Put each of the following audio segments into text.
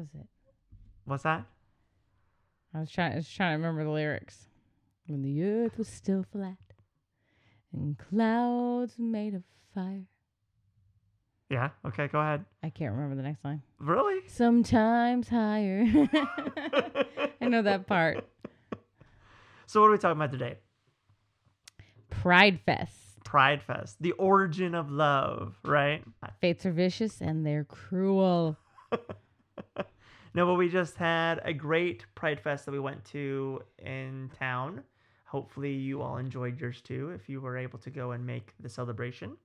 Is it? What's that? I was trying. I was trying to remember the lyrics. When the earth was still flat, and clouds made of fire. Yeah. Okay. Go ahead. I can't remember the next line. Really? Sometimes higher. I know that part. So what are we talking about today? Pride Fest. Pride Fest, the origin of love, right? Fates are vicious and they're cruel. No, but we just had a great Pride Fest that we went to in town. Hopefully, you all enjoyed yours too if you were able to go and make the celebration.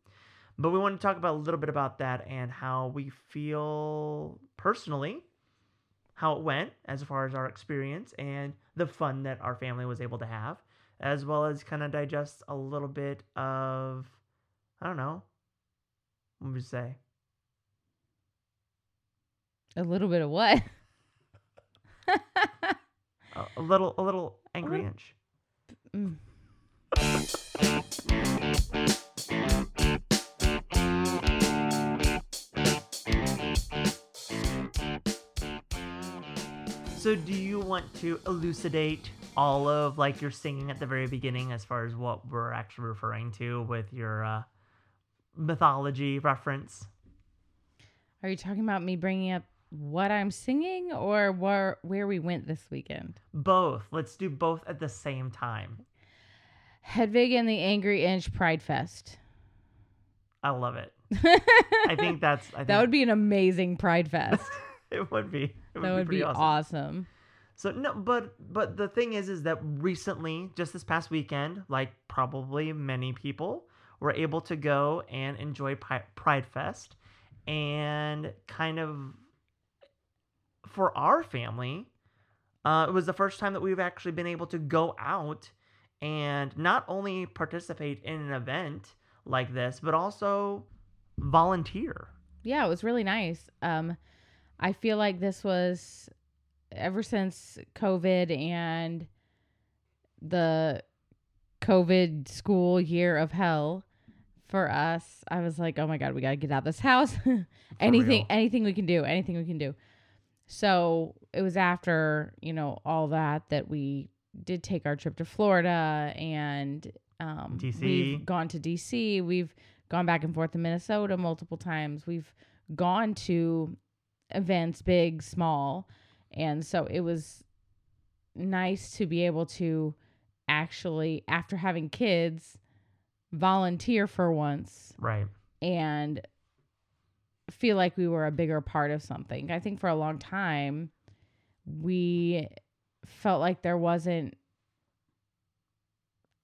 But we want to talk about a little bit about that and how we feel personally, how it went as far as our experience and the fun that our family was able to have, as well as kind of digest a little bit of, I don't know, what would you say? A little bit of what? A, a little, a little angry little- inch. Mm. So, do you want to elucidate all of like your singing at the very beginning, as far as what we're actually referring to with your uh, mythology reference? Are you talking about me bringing up what I'm singing or where where we went this weekend? Both. Let's do both at the same time. Hedwig and the Angry Inch Pride Fest. I love it. I think that's. I think that would be an amazing Pride Fest. It would be. It that would pretty be awesome. awesome. So no, but but the thing is, is that recently, just this past weekend, like probably many people were able to go and enjoy Pride Fest, and kind of for our family, uh, it was the first time that we've actually been able to go out and not only participate in an event like this, but also volunteer. Yeah, it was really nice. Um, I feel like this was ever since COVID and the COVID school year of hell for us. I was like, oh my god, we gotta get out of this house. anything, real. anything we can do, anything we can do. So it was after you know all that that we did take our trip to Florida and um, DC. We've gone to DC. We've gone back and forth to Minnesota multiple times. We've gone to events, big, small. And so it was nice to be able to actually, after having kids, volunteer for once Right. and feel like we were a bigger part of something. I think for a long time, we felt like there wasn't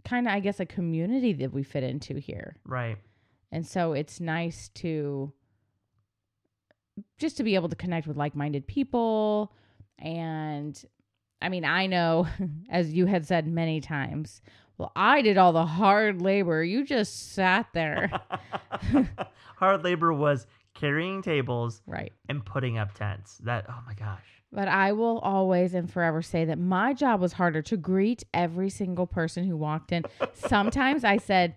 kind of, I guess, a community that we fit into here. Right. And so it's nice to just to be able to connect with like-minded people and I mean, I know as you had said many times, well, I did all the hard labor. You just sat there. Hard labor was carrying tables right. and putting up tents. That oh my gosh. But I will always and forever say that my job was harder to greet every single person who walked in. Sometimes I said,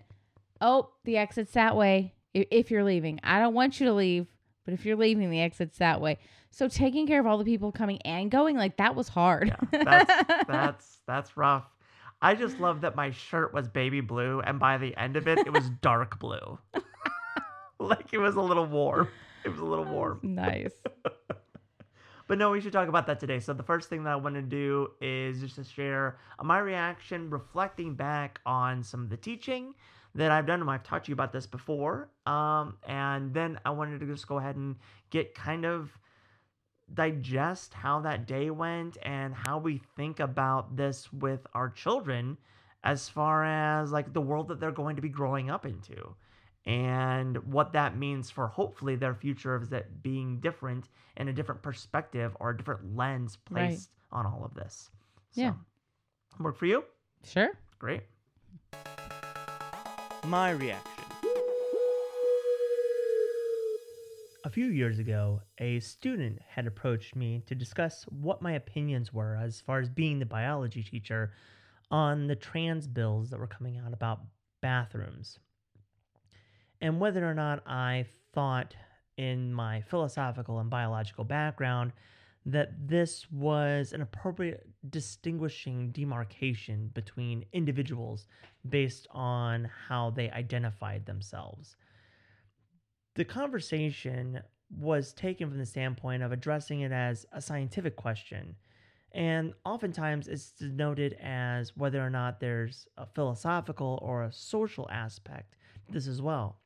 "Oh, the exit's that way. If you're leaving, I don't want you to leave, but if you're leaving, the exit's that way." So taking care of all the people coming and going, like that was hard. Yeah, that's that's that's rough. I just love that my shirt was baby blue, and by the end of it, it was dark blue. like it was a little warm. It was a little warm. nice. But no, we should talk about that today. So the first thing that I want to do is just to share my reaction, reflecting back on some of the teaching that I've done. And I've talked to you about this before. Um, and then I wanted to just go ahead and get kind of digest how that day went and how we think about this with our children as far as like the world that they're going to be growing up into and what that means for hopefully their future of that being different and a different perspective or a different lens Right. placed on all of this. So, Yeah. Work for you? Sure. Great. My reaction. A few years ago, a student had approached me to discuss what my opinions were as far as being the biology teacher on the trans bills that were coming out about bathrooms. And whether or not I thought, in my philosophical and biological background, that this was an appropriate distinguishing demarcation between individuals based on how they identified themselves. The conversation was taken from the standpoint of addressing it as a scientific question. And oftentimes it's denoted as whether or not there's a philosophical or a social aspect to this as well.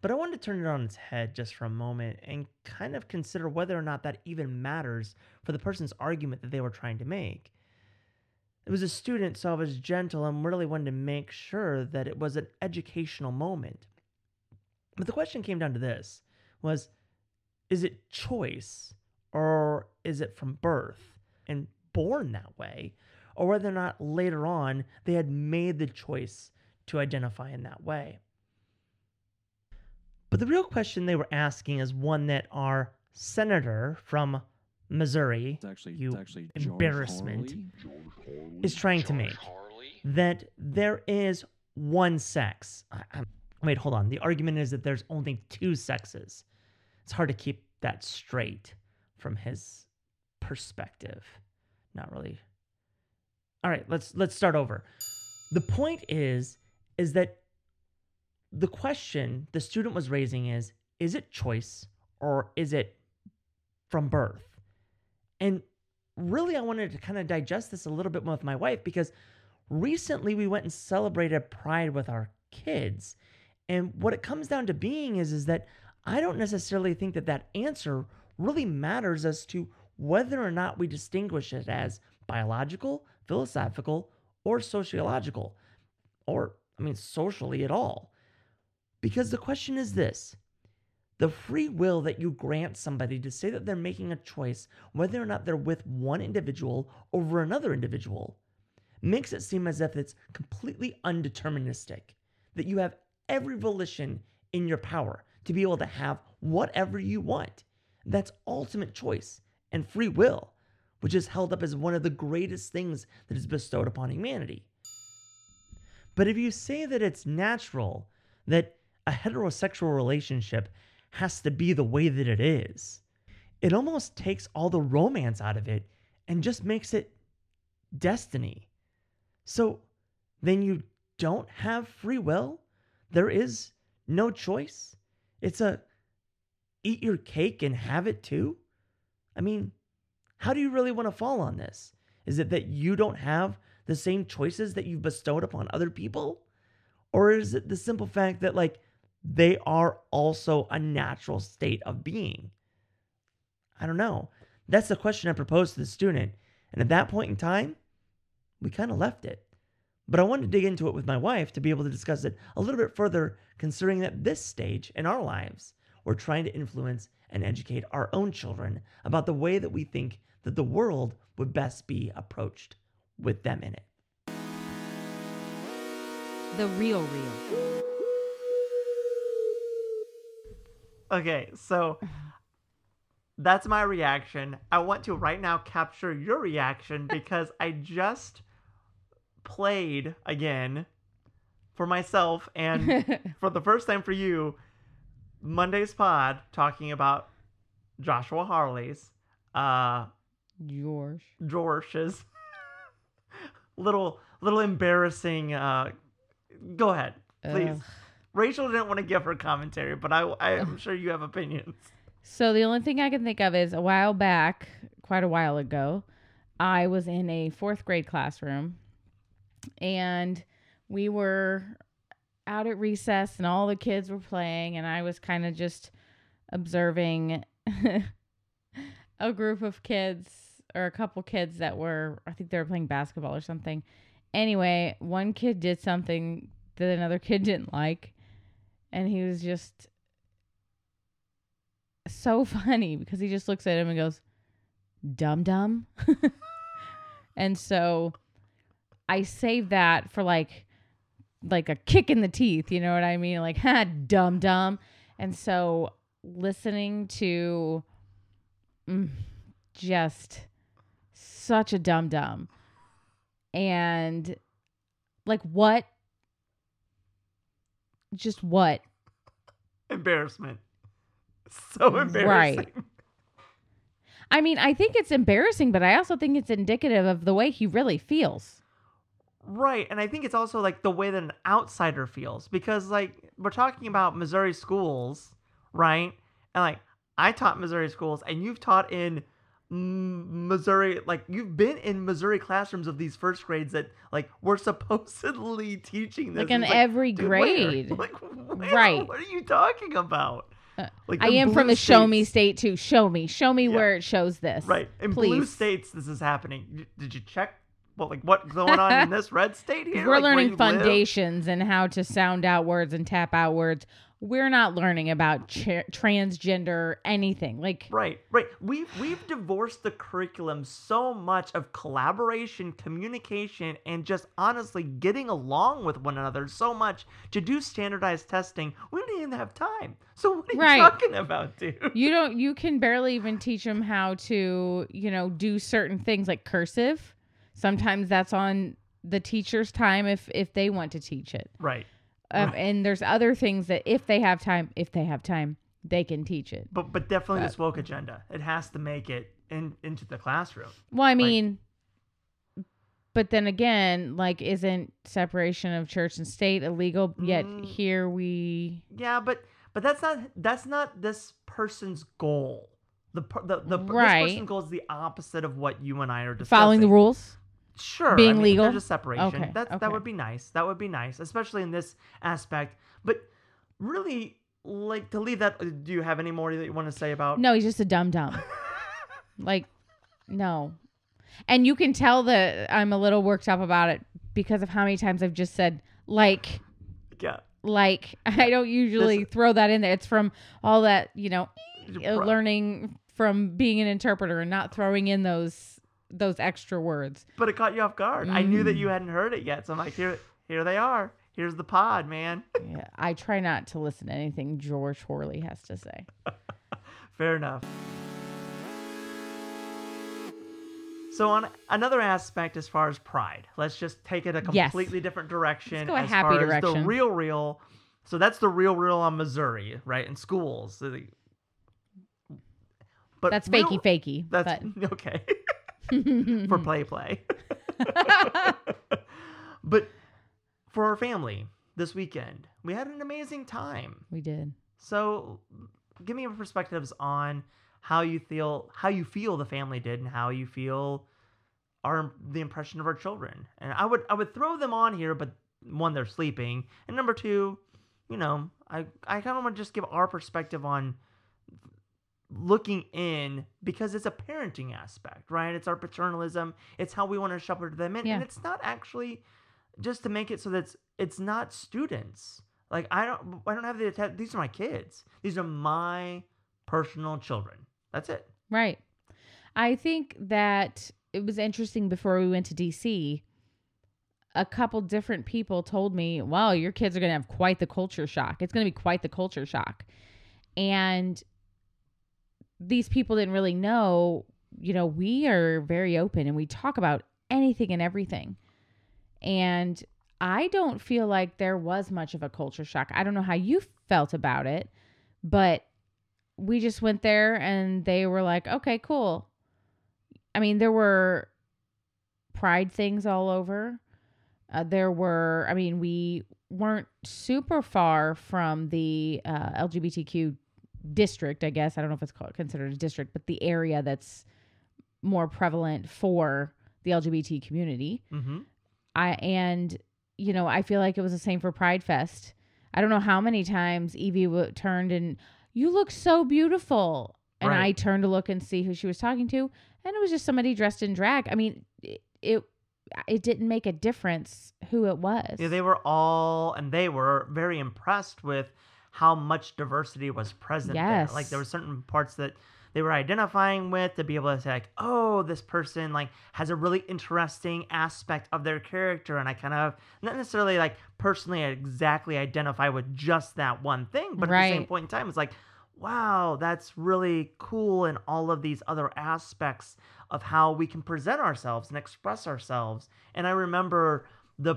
But I wanted to turn it on its head just for a moment and kind of consider whether or not that even matters for the person's argument that they were trying to make. It was a student, so I was gentle and really wanted to make sure that it was an educational moment. But the question came down to this was is it choice or is it from birth and born that way? Or whether or not later on they had made the choice to identify in that way. But the real question they were asking is one that our senator from Missouri, It's actually, you it's actually embarrassment, Hawley. is trying to make that there is one sex. I- wait, hold on. The argument is that there's only two sexes. It's hard to keep that straight from his perspective. Not really. All right, let's let's start over. The point is is that the question the student was raising is is it choice or is it from birth? And really I wanted to kind of digest this a little bit more with my wife because recently we went and celebrated pride with our kids. And what it comes down to being is is that I don't necessarily think that that answer really matters as to whether or not we distinguish it as biological, philosophical, or sociological, or I mean socially at all. Because the question is this the free will that you grant somebody to say that they're making a choice, whether or not they're with one individual over another individual, makes it seem as if it's completely undeterministic, that you have every volition in your power to be able to have whatever you want. That's ultimate choice and free will, which is held up as one of the greatest things that is bestowed upon humanity. But if you say that it's natural, that a heterosexual relationship has to be the way that it is, it almost takes all the romance out of it and just makes it destiny. So then you don't have free will? There is no choice? It's a eat your cake and have it too? I mean, how do you really want to fall on this? Is it that you don't have the same choices that you've bestowed upon other people? Or is it the simple fact that, like, they are also a natural state of being? I don't know. That's the question I proposed to the student. And at that point in time, we kind of left it. But I wanted to dig into it with my wife to be able to discuss it a little bit further, considering that this stage in our lives, we're trying to influence and educate our own children about the way that we think that the world would best be approached with them in it. The real real. Okay, so that's my reaction. I want to right now capture your reaction because I just played again for myself and for the first time for you Monday's pod talking about Joshua Hawley's uh Yours. George's little little embarrassing uh go ahead please Ugh. Rachel didn't want to give her commentary but I I'm sure you have opinions So the only thing I can think of is a while back, quite a while ago, I was in a fourth grade classroom and we were out at recess and all the kids were playing and I was kind of just observing a group of kids or a couple kids that were I think they were playing basketball or something. Anyway, one kid did something that another kid didn't like and he was just so funny because he just looks at him and goes, "Dum dum," and so I saved that for like like a kick in the teeth. You know what I mean? Like, ha, dum dum. And so listening to mm, just such a dum dum, and like what, just what embarrassment so embarrassing Right. I mean, I think it's embarrassing, but I also think it's indicative of the way he really feels. Right. And I think it's also like the way that an outsider feels because like we're talking about Missouri schools, right? And like I taught Missouri schools and you've taught in Missouri like you've been in Missouri classrooms of these first grades that like we're supposedly teaching this Like in It's every where? grade. Like where? Right. What are you talking about? Uh, Like I am from blue the show me state too. Show me. Show me Yeah. where it shows this. Right. In blue Please. states this is happening. Did you check what like what's going on in this red state here? We're Like, learning you live? foundations and how to sound out words and tap out words. We're not learning about tra- transgender anything. Like Right, right. We've we've divorced the curriculum so much of collaboration, communication, and just honestly getting along with one another so much to do standardized testing. We don't even have time. So what are you Right. talking about, dude? you don't you can barely even teach them how to, you know, do certain things like cursive. Sometimes that's on the teacher's time if if they want to teach it. Right. Um, Right. and there's other things that if they have time, if they have time, they can teach it. But but definitely Uh, this woke agenda. It has to make it in into the classroom. Well, I mean, but then again, like, isn't separation of church and state illegal? Yet Mm. here we, Yeah, but but that's not that's not this person's goal. The the, the this person's goal is the opposite of what you and I are discussing. following the rules. Sure, Being I mean, legal? There's a separation. Okay, That okay. that would be nice. That would be nice, especially in this aspect. But really, like to leave that. uh, Do you have any more that you want to say about? No, he's just a dumb dumb. like, no. And you can tell that I'm a little worked up about it because of how many times I've just said like, Yeah. like. I don't usually throw that in there. It's from all that you know, uh, learning from being an interpreter and not throwing in those those extra words. But it caught you off guard. I knew that Mm. you hadn't heard it yet, so I'm like, here, here they are. Here's the pod, man. Yeah, I try not to listen to anything Jorsh Hawley has to say. Fair enough. So on another aspect as far as pride, let's just take it a Yes. completely different direction go a as happy far as the real real. So that's the real real on Missouri, right? In schools. But That's real- fakey fakey. That's okay. for play play. but for our family this weekend, we had an amazing time. we did. So, give me your perspectives on how you feel, how you feel the family did, and how you feel our the impression of our children. And I would I would throw them on here, but one they're sleeping, and number two, you know, I I kind of want to just give our perspective on looking in because it's a parenting aspect, right? It's our paternalism. It's how we want to shepherd them in, Yeah. and it's not actually just to make it so that it's, not students. Like I don't I don't have the these are my kids. These are my personal children. That's it. Right. I think that it was interesting before we went to DC. A couple different people told me, "Wow, your kids are going to have quite the culture shock. It's going to be quite the culture shock." And these people didn't really know, you know, we are very open and we talk about anything and everything. And I don't feel like there was much of a culture shock. I don't know how you felt about it, but we just went there and they were like, okay, cool. I mean, there were pride things all over. Uh, there were, I mean, we weren't super far from the uh, LGBTQ district, I guess. I don't know if it's called, considered a district, but the area that's more prevalent for the LGBT community. Mm-hmm. I and you know I feel like it was the same for Pride Fest. I don't know how many times Evie w- turned and you look so beautiful, and I turned to look and see who she was talking to, and it was just somebody dressed in drag. I mean, it it, it didn't make a difference who it was. Yeah, they were all and they were very impressed with how much diversity was present there. Like there were certain parts that they were identifying with to be able to say like, oh, this person like has a really interesting aspect of their character, and I kind of not necessarily like personally exactly identify with just that one thing, but at the same point in time, it's like, wow, that's really cool and all of these other aspects of how we can present ourselves and express ourselves. And I remember the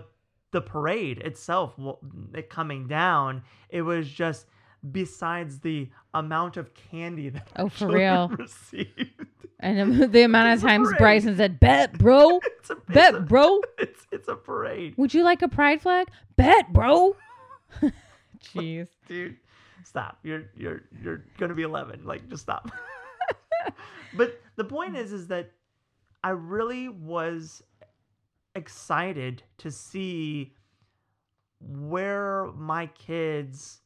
the parade itself, it coming down, it was just besides the amount of candy that Oh, for real? received. And the- amount of times. Bryson said, "Bet, bro. It's a, it's Bet, a- bro. It's it's a parade, Would you like a pride flag? Bet, bro." Jeez. dude. Stop. You're you're you're gonna be 11. Like, just stop. but the point is, is that I really was excited to see where my kids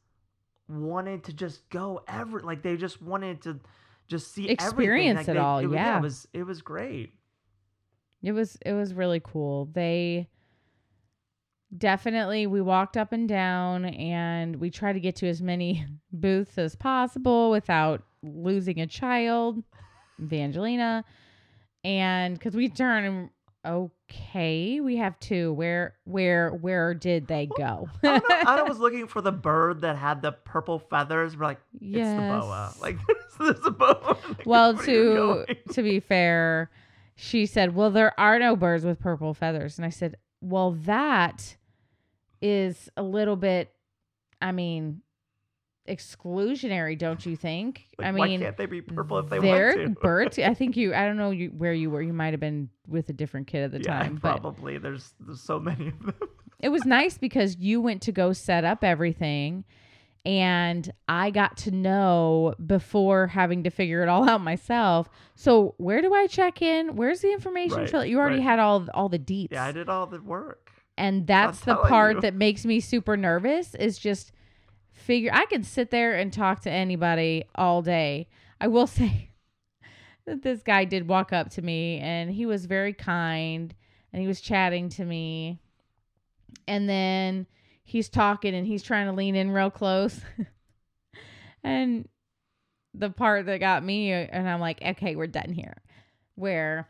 wanted to just go ever like they just wanted to just see. Experience Like, it they- all, was- yeah. it was it was great It was it was really cool. They definitely we walked up and down and we tried to get to as many booths as possible without losing a child, Evangelina. And cuz we turned and okay, we have two. Where where where did they go? Oh, I, I was looking for the bird that had the purple feathers. We're like, it's the boa. Like, there's, there's a boa. Like, well, to to be fair, she said, "Well, there are no birds with purple feathers." And I said, "Well, that is a little bit I mean, exclusionary, don't you think?" Like, I why mean, can't they be purple if they want to? birds. I think you I don't know you, where you were. You might have been with a different kid at the yeah, time, but probably. There's there's so many of them. it was nice because you went to go set up everything and I got to know before having to figure it all out myself. So where do I check in? Where's the information Right? You already right. had all all the deets. Yeah, I did all the work. and that's the part you. that makes me super nervous is just figure I can sit there and talk to anybody all day. I will say that this guy did walk up to me and he was very kind and he was chatting to me. And then he's talking and he's trying to lean in real close. and the part that got me uh, and I'm like, "Okay, we're done here." Where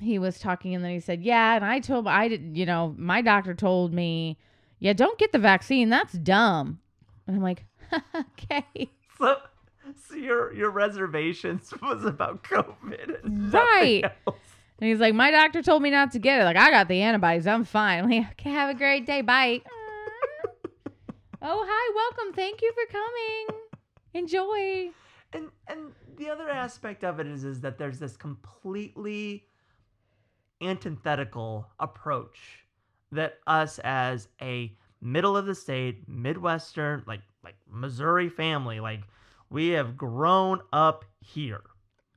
he was talking and then he said, "Yeah, and I told I didn't, you know, my doctor told me, yeah, don't get the vaccine. That's dumb." And I'm like, "Okay." So, so your your reservations was about COVID, and Right. And he's like, "My doctor told me not to get it. Like, I got the antibodies. I'm fine." I'm like, "Okay, have a great day. Bye." oh, hi. Welcome. Thank you for coming. Enjoy. And and the other aspect of it is is that there's this completely antithetical approach that us as a middle of the state, midwestern, like like Missouri family, like we have grown up here.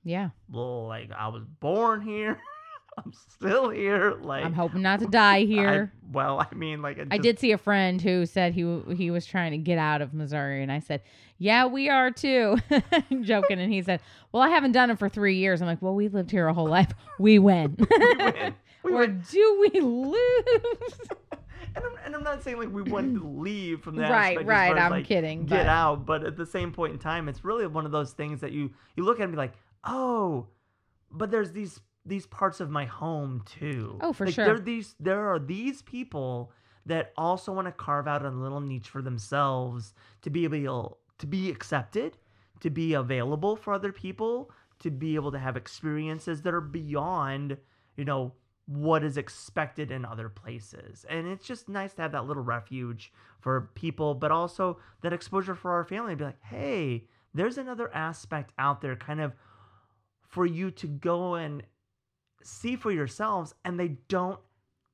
Yeah. Well, like I was born here. I'm still here. Like I'm hoping not to die I- here. well, I mean, like it I did see a friend who said he he was trying to get out of Missouri, and I said, "Yeah, we are too," joking. And he said, "Well, I haven't done it for three years." I'm like, "Well, we lived here a whole life. We win, We win. We or win. do we lose?" And I'm, and I'm not saying like we wanted to leave from that. Right, right, I'm like, kidding, Get but- out, but at the same point in time, it's really one of those things that you you look at and be like, oh, but there's these these parts of my home too. Oh, for like, sure. There are these there are these people that also want to carve out a little niche for themselves to be able to be accepted, to be available for other people, to be able to have experiences that are beyond, you know, what is expected in other places. And it's just nice to have that little refuge for people, but also that exposure for our family to be like, hey, there's another aspect out there kind of for you to go and see for yourselves, and they don't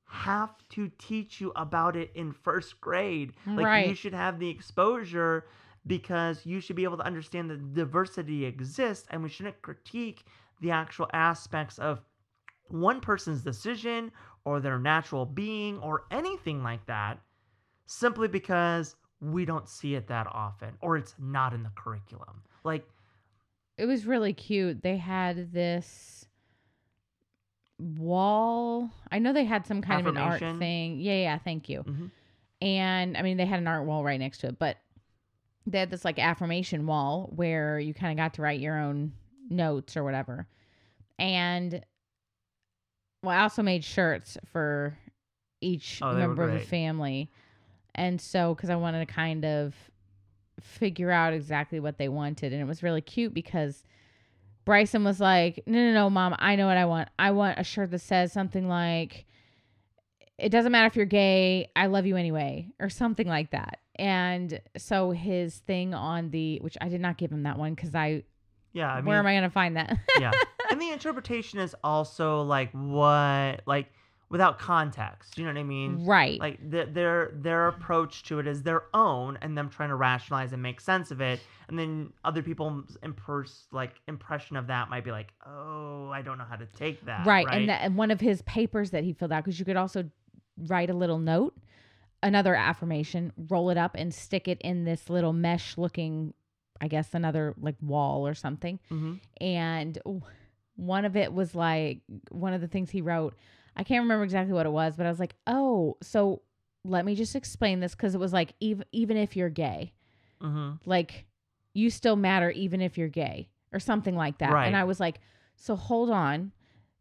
have to teach you about it in first grade. Like you should have the exposure because you should be able to understand that diversity exists and we shouldn't critique the actual aspects of one person's decision or their natural being or anything like that simply because we don't see it that often or it's not in the curriculum. Like it was really cute. They had this wall. I know they had some kind of an art thing. Yeah, yeah, thank you. Mhm. And I mean, they had an art wall right next to it, but they had this like affirmation wall where you kind of got to write your own notes or whatever. And well, I also made shirts for each Oh, member of the family. And so, because I wanted to kind of figure out exactly what they wanted. And it was really cute because Bryson was like, No, no, no, mom, I know what I want. I want a shirt that says something like, it doesn't matter if you're gay, I love you anyway, or something like that. And so his thing on the, which I did not give him that one because I, Yeah, I mean, where am I going to find that? yeah. And the interpretation is also like what, like without context. You know what I mean? right. Like the, their their approach to it is their own, and them trying to rationalize and make sense of it. And then other people's impers- like impression of that might be like, oh, I don't know how to take that. right. Right. And, that, and one of his papers that he filled out, because you could also write a little note, another affirmation, roll it up and stick it in this little mesh looking, I guess, another like wall or something. hmm and one of it was like one of the things he wrote i can't remember exactly what it was but i was like oh so let me just explain this because it was like even even if you're gay hmm like you still matter even if you're gay or something like that Right. and i was like so hold on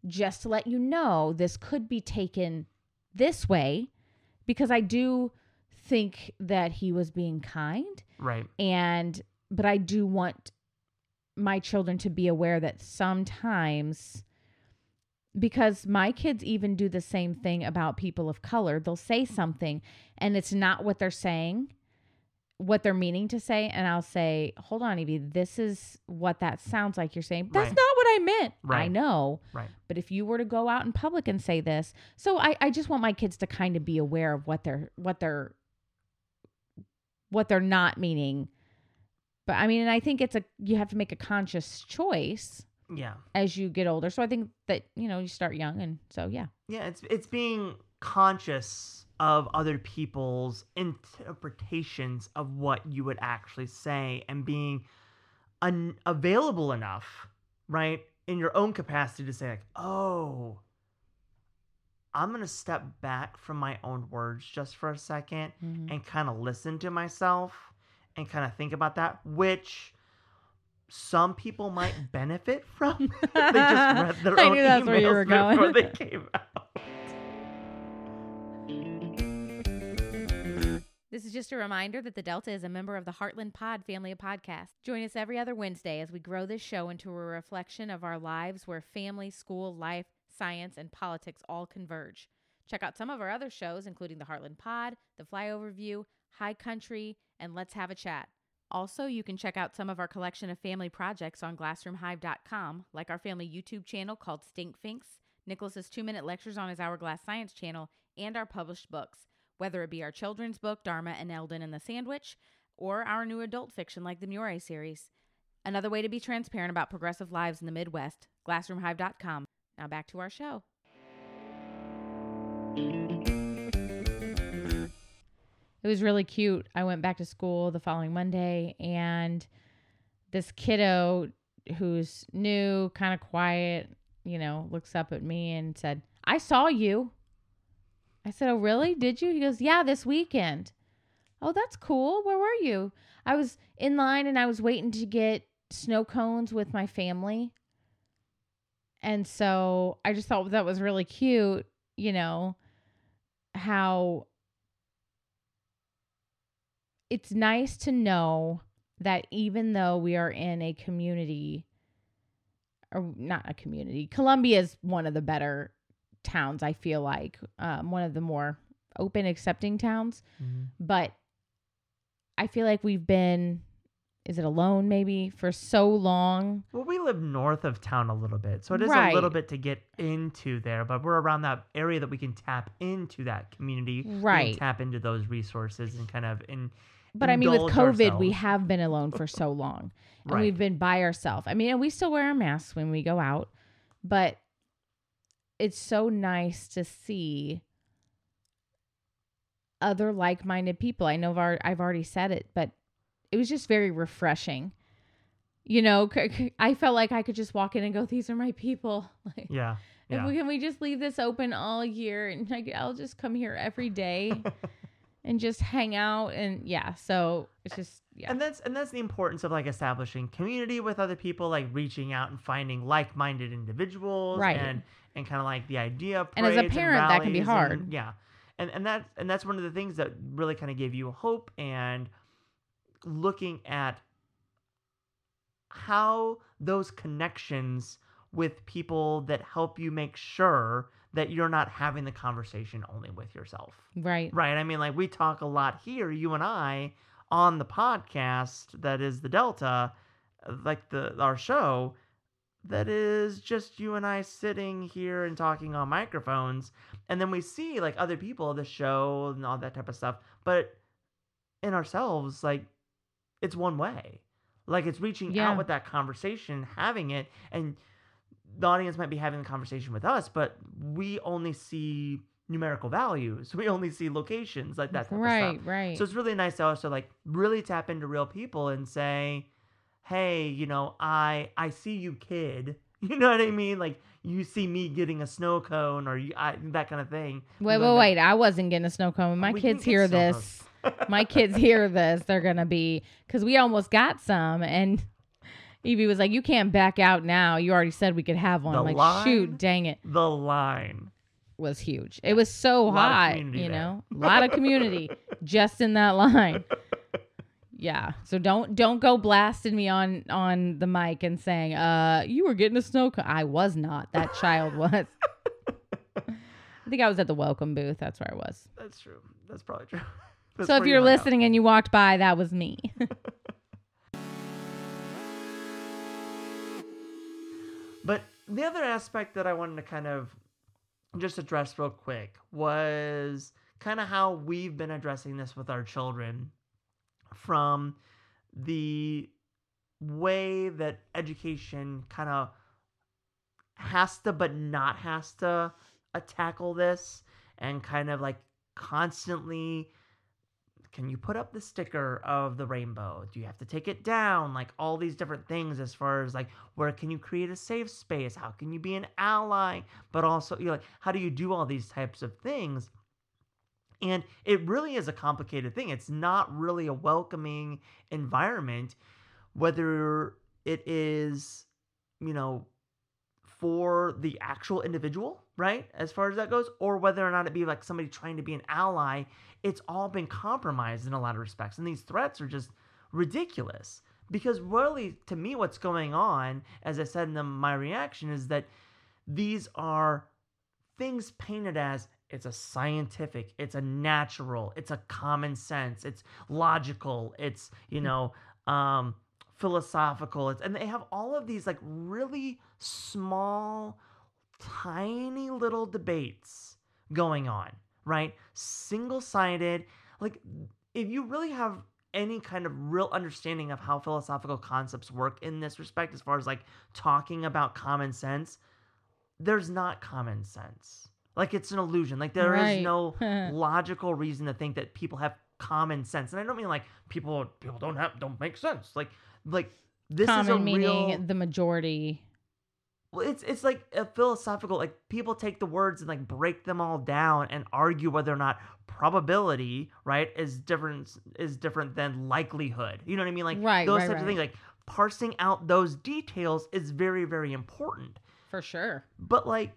just to let you know this could be taken this way because i do think that he was being kind Right. and but I do want my children to be aware that sometimes because my kids even do the same thing about people of color they'll say something and it's not what they're saying what they're meaning to say and I'll say hold on Evie this is what that sounds like you're saying that's Right. not what I meant I know Right. but if you were to go out in public and say this so I, I just want my kids to kind of be aware of what they're what they're what they're not meaning but i mean and i think it's a you have to make a conscious choice Yeah. as you get older so i think that you know you start young and so yeah Yeah, it's it's being conscious of other people's interpretations of what you would actually say and being un- available enough, right, in your own capacity to say like, "Oh, I'm going to step back from my own words just for a 2nd Mhm. and kind of listen to myself and kind of think about that, which some people might benefit from. they just read their I own knew that's where you emails were before going. they came out. This is just a reminder that the Delta is a member of the Heartland Pod family of podcasts. Join us every other Wednesday as we grow this show into a reflection of our lives where family, school, life, science, and politics all converge. Check out some of our other shows, including the Heartland Pod, the Flyover View, High Country, and Let's Have a Chat. Also, you can check out some of our collection of family projects on glassroomhive.com, like our family YouTube channel called Stinkfinks, Nicholas's two minute lectures on his Hourglass Science channel, and our published books whether it be our children's book, Dharma and Eldon and the Sandwich, or our new adult fiction like the Mure series. Another way to be transparent about progressive lives in the Midwest, glassroomhive.com. Now back to our show. It was really cute. I went back to school the following Monday and this kiddo who's new, kind of quiet, you know, looks up at me and said, I saw you. I said, Oh, really? Did you? He goes, Yeah, this weekend. Oh, that's cool. Where were you? I was in line and I was waiting to get snow cones with my family. And so I just thought that was really cute, you know, how it's nice to know that even though we are in a community, or not a community, Columbia is one of the better towns, I feel like, um, one of the more open, accepting towns. But I feel like we've been, is it alone maybe, for so long? Well, we live north of town a little bit, so it is a little bit to get into there, but we're around that area that we can tap into that community, Right. tap into those resources and kind of in. But I mean, with COVID, we have been alone for so long, and Right. we've been by ourselves. I mean, and we still wear our masks when we go out, but it's so nice to see other like-minded people. I know I've I've already said it, but it was just very refreshing. You know, I felt like I could just walk in and go, "These are my people." Like, Yeah. if we can we just leave this open all year, and like, I'll just come here every day and just hang out, and yeah. So it's just yeah. And that's and that's the importance of like establishing community with other people, like reaching out and finding like-minded individuals, Right. And and kind of like the idea of And as a parent, that can be hard. and- yeah, and and that's and that's one of the things that really kind of gave you hope and looking at how those connections with people that help you make sure that you're not having the conversation only with yourself. Right. Right. I mean, like we talk a lot here, you and I, on the podcast that is the Delta, like the our show, that is just you and I sitting here and talking on microphones, and then we see like other people, the show and all that type of stuff. But in ourselves, like it's one way. Like it's reaching Yeah. out with that conversation, having it, and the audience might be having the conversation with us, but we only see numerical values. We only see locations, like that type of Right, right. So it's really nice to also like really tap into real people and say, "Hey, you know, I I see you, kid." You know what I mean? Like you see me getting a snow cone or you, I, that kind of thing. wait, wait, wait. I wasn't getting a snow cone. My kids hear this. My kids hear this. They're gonna be because we almost got some, and Evie was like, "You can't back out now. You already said we could have one." The I'm like, line? shoot, dang it, the line. was huge. It was so hot, you know, a lot of community just in that line. Yeah. So don't don't go blasting me on on the mic and saying, "Uh, you were getting a snow cone." I was not. That child was. I think I was at the welcome booth. That's where I was. That's true. That's probably true. That's so if you you're hung out. listening and you walked by, that was me. But the other aspect that I wanted to kind of just address real quick was kind of how we've been addressing this with our children from the way that education kind of has to but not has to uh, tackle this and kind of like constantly can you put up the sticker of the rainbow? Do you have to take it down? Like all these different things as far as like where can you create a safe space? How can you be an ally? But also you like how do you do all these types of things? And it really is a complicated thing. It's not really a welcoming environment whether it is you know for the actual individual right as far as that goes or whether or not it be like somebody trying to be an ally it's all been compromised in a lot of respects. And these threats are just ridiculous. Because really to me what's going on as i said in the, my reaction is that these are things painted as it's a scientific it's a natural it's a common sense it's logical it's you know um philosophical. It's and they have all of these like really small tiny little debates going on right? Single-sided. Like if you really have any kind of real understanding of how philosophical concepts work in this respect as far as like talking about common sense there's not common sense. Like it's an illusion. Like there is Right. no logical reason to think that people have common sense. And i don't mean like people people don't have don't make sense. Like like this Common is a meaning real the majority. well, it's it's like a philosophical like people take the words and like break them all down and argue whether or not probability right is different is different than likelihood you know what i mean like Right, those right, types of things like parsing out those details is very very important For sure. but like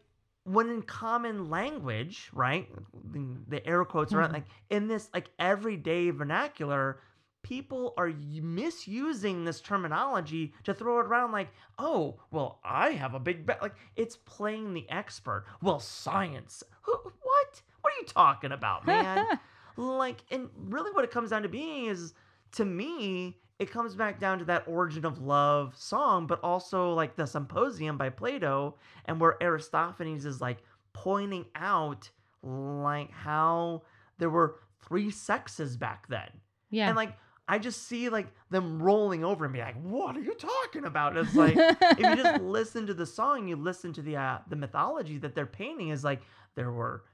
when in common language right the, the air quotes around Mhm. like in this like everyday vernacular people are misusing this terminology to throw it around like oh well i have a big bet like it's playing the expert. Well science. Who, what? What are you talking about man? Like and really what it comes down to being is to me it comes back down to that origin of love song but also like the symposium by plato and where aristophanes is like pointing out like how there were three sexes back then. Yeah. and like i just see like them rolling over and be like what are you talking about it's like if you just listen to the song, you listen to the uh, the mythology that they're painting is like there were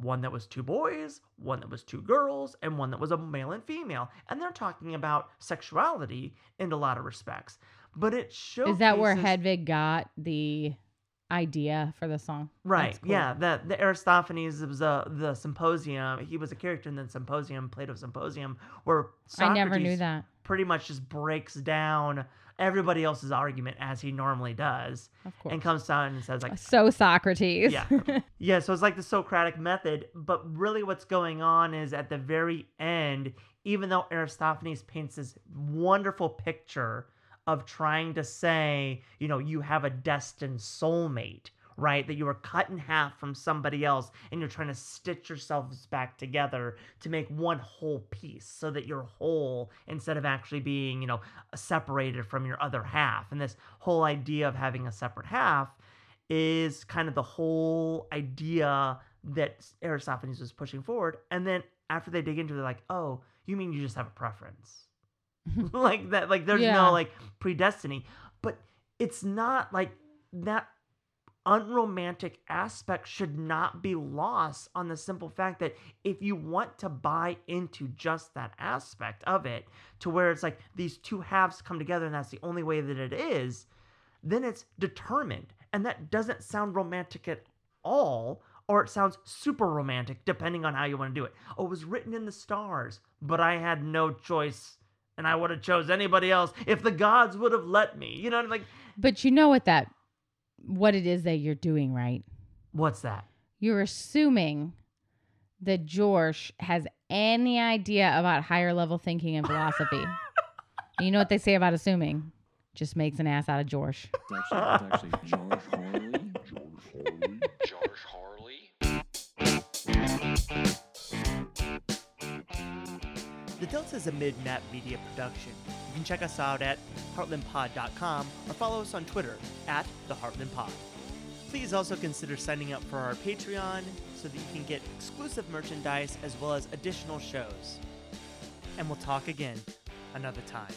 one that was two boys, one that was two girls, and one that was a male and female, and they're talking about sexuality in a lot of respects. But it shows Is that where Hedwig got the idea for the song? Right. Cool. Yeah. The the Aristophanes was a the symposium. He was a character in the symposium, Plato's symposium, where I never knew Socrates that. pretty much just breaks down everybody else's argument as he normally does, Of course. and comes down and says like, so Socrates. Yeah. Yeah, so it's like the Socratic method, but really what's going on is at the very end, even though Aristophanes paints this wonderful picture of trying to say, you know, you have a destined soulmate, right? That you were cut in half from somebody else and you're trying to stitch yourselves back together to make one whole piece so that you're whole instead of actually being, you know, separated from your other half. And this whole idea of having a separate half is kind of the whole idea that Aristophanes was pushing forward. And then after they dig into it, they're like, oh, you mean you just have a preference? like that, like there's Yeah. no like predestiny. But it's not like that unromantic aspect should not be lost on the simple fact that if you want to buy into just that aspect of it to where it's like these two halves come together and that's the only way that it is then it's determined and that doesn't sound romantic at all or it sounds super romantic depending on how you want to do it oh it was written in the stars but i had no choice and i would have chose anybody else if the gods would have let me you know what I'm like But you know what that what it is that you're doing, right? what's that You're assuming that George has any idea about higher level thinking and philosophy. And you know what they say about assuming? Just makes an ass out of George. It's actually, it's actually Jorsh Hawley. Jorsh Hawley. Jorsh Hawley. The Delta is a mid-map media production. You can check us out at heartlandpod.com or follow us on Twitter at the Heartland Pod. Please also consider signing up for our Patreon so that you can get exclusive merchandise as well as additional shows. And we'll talk again another time.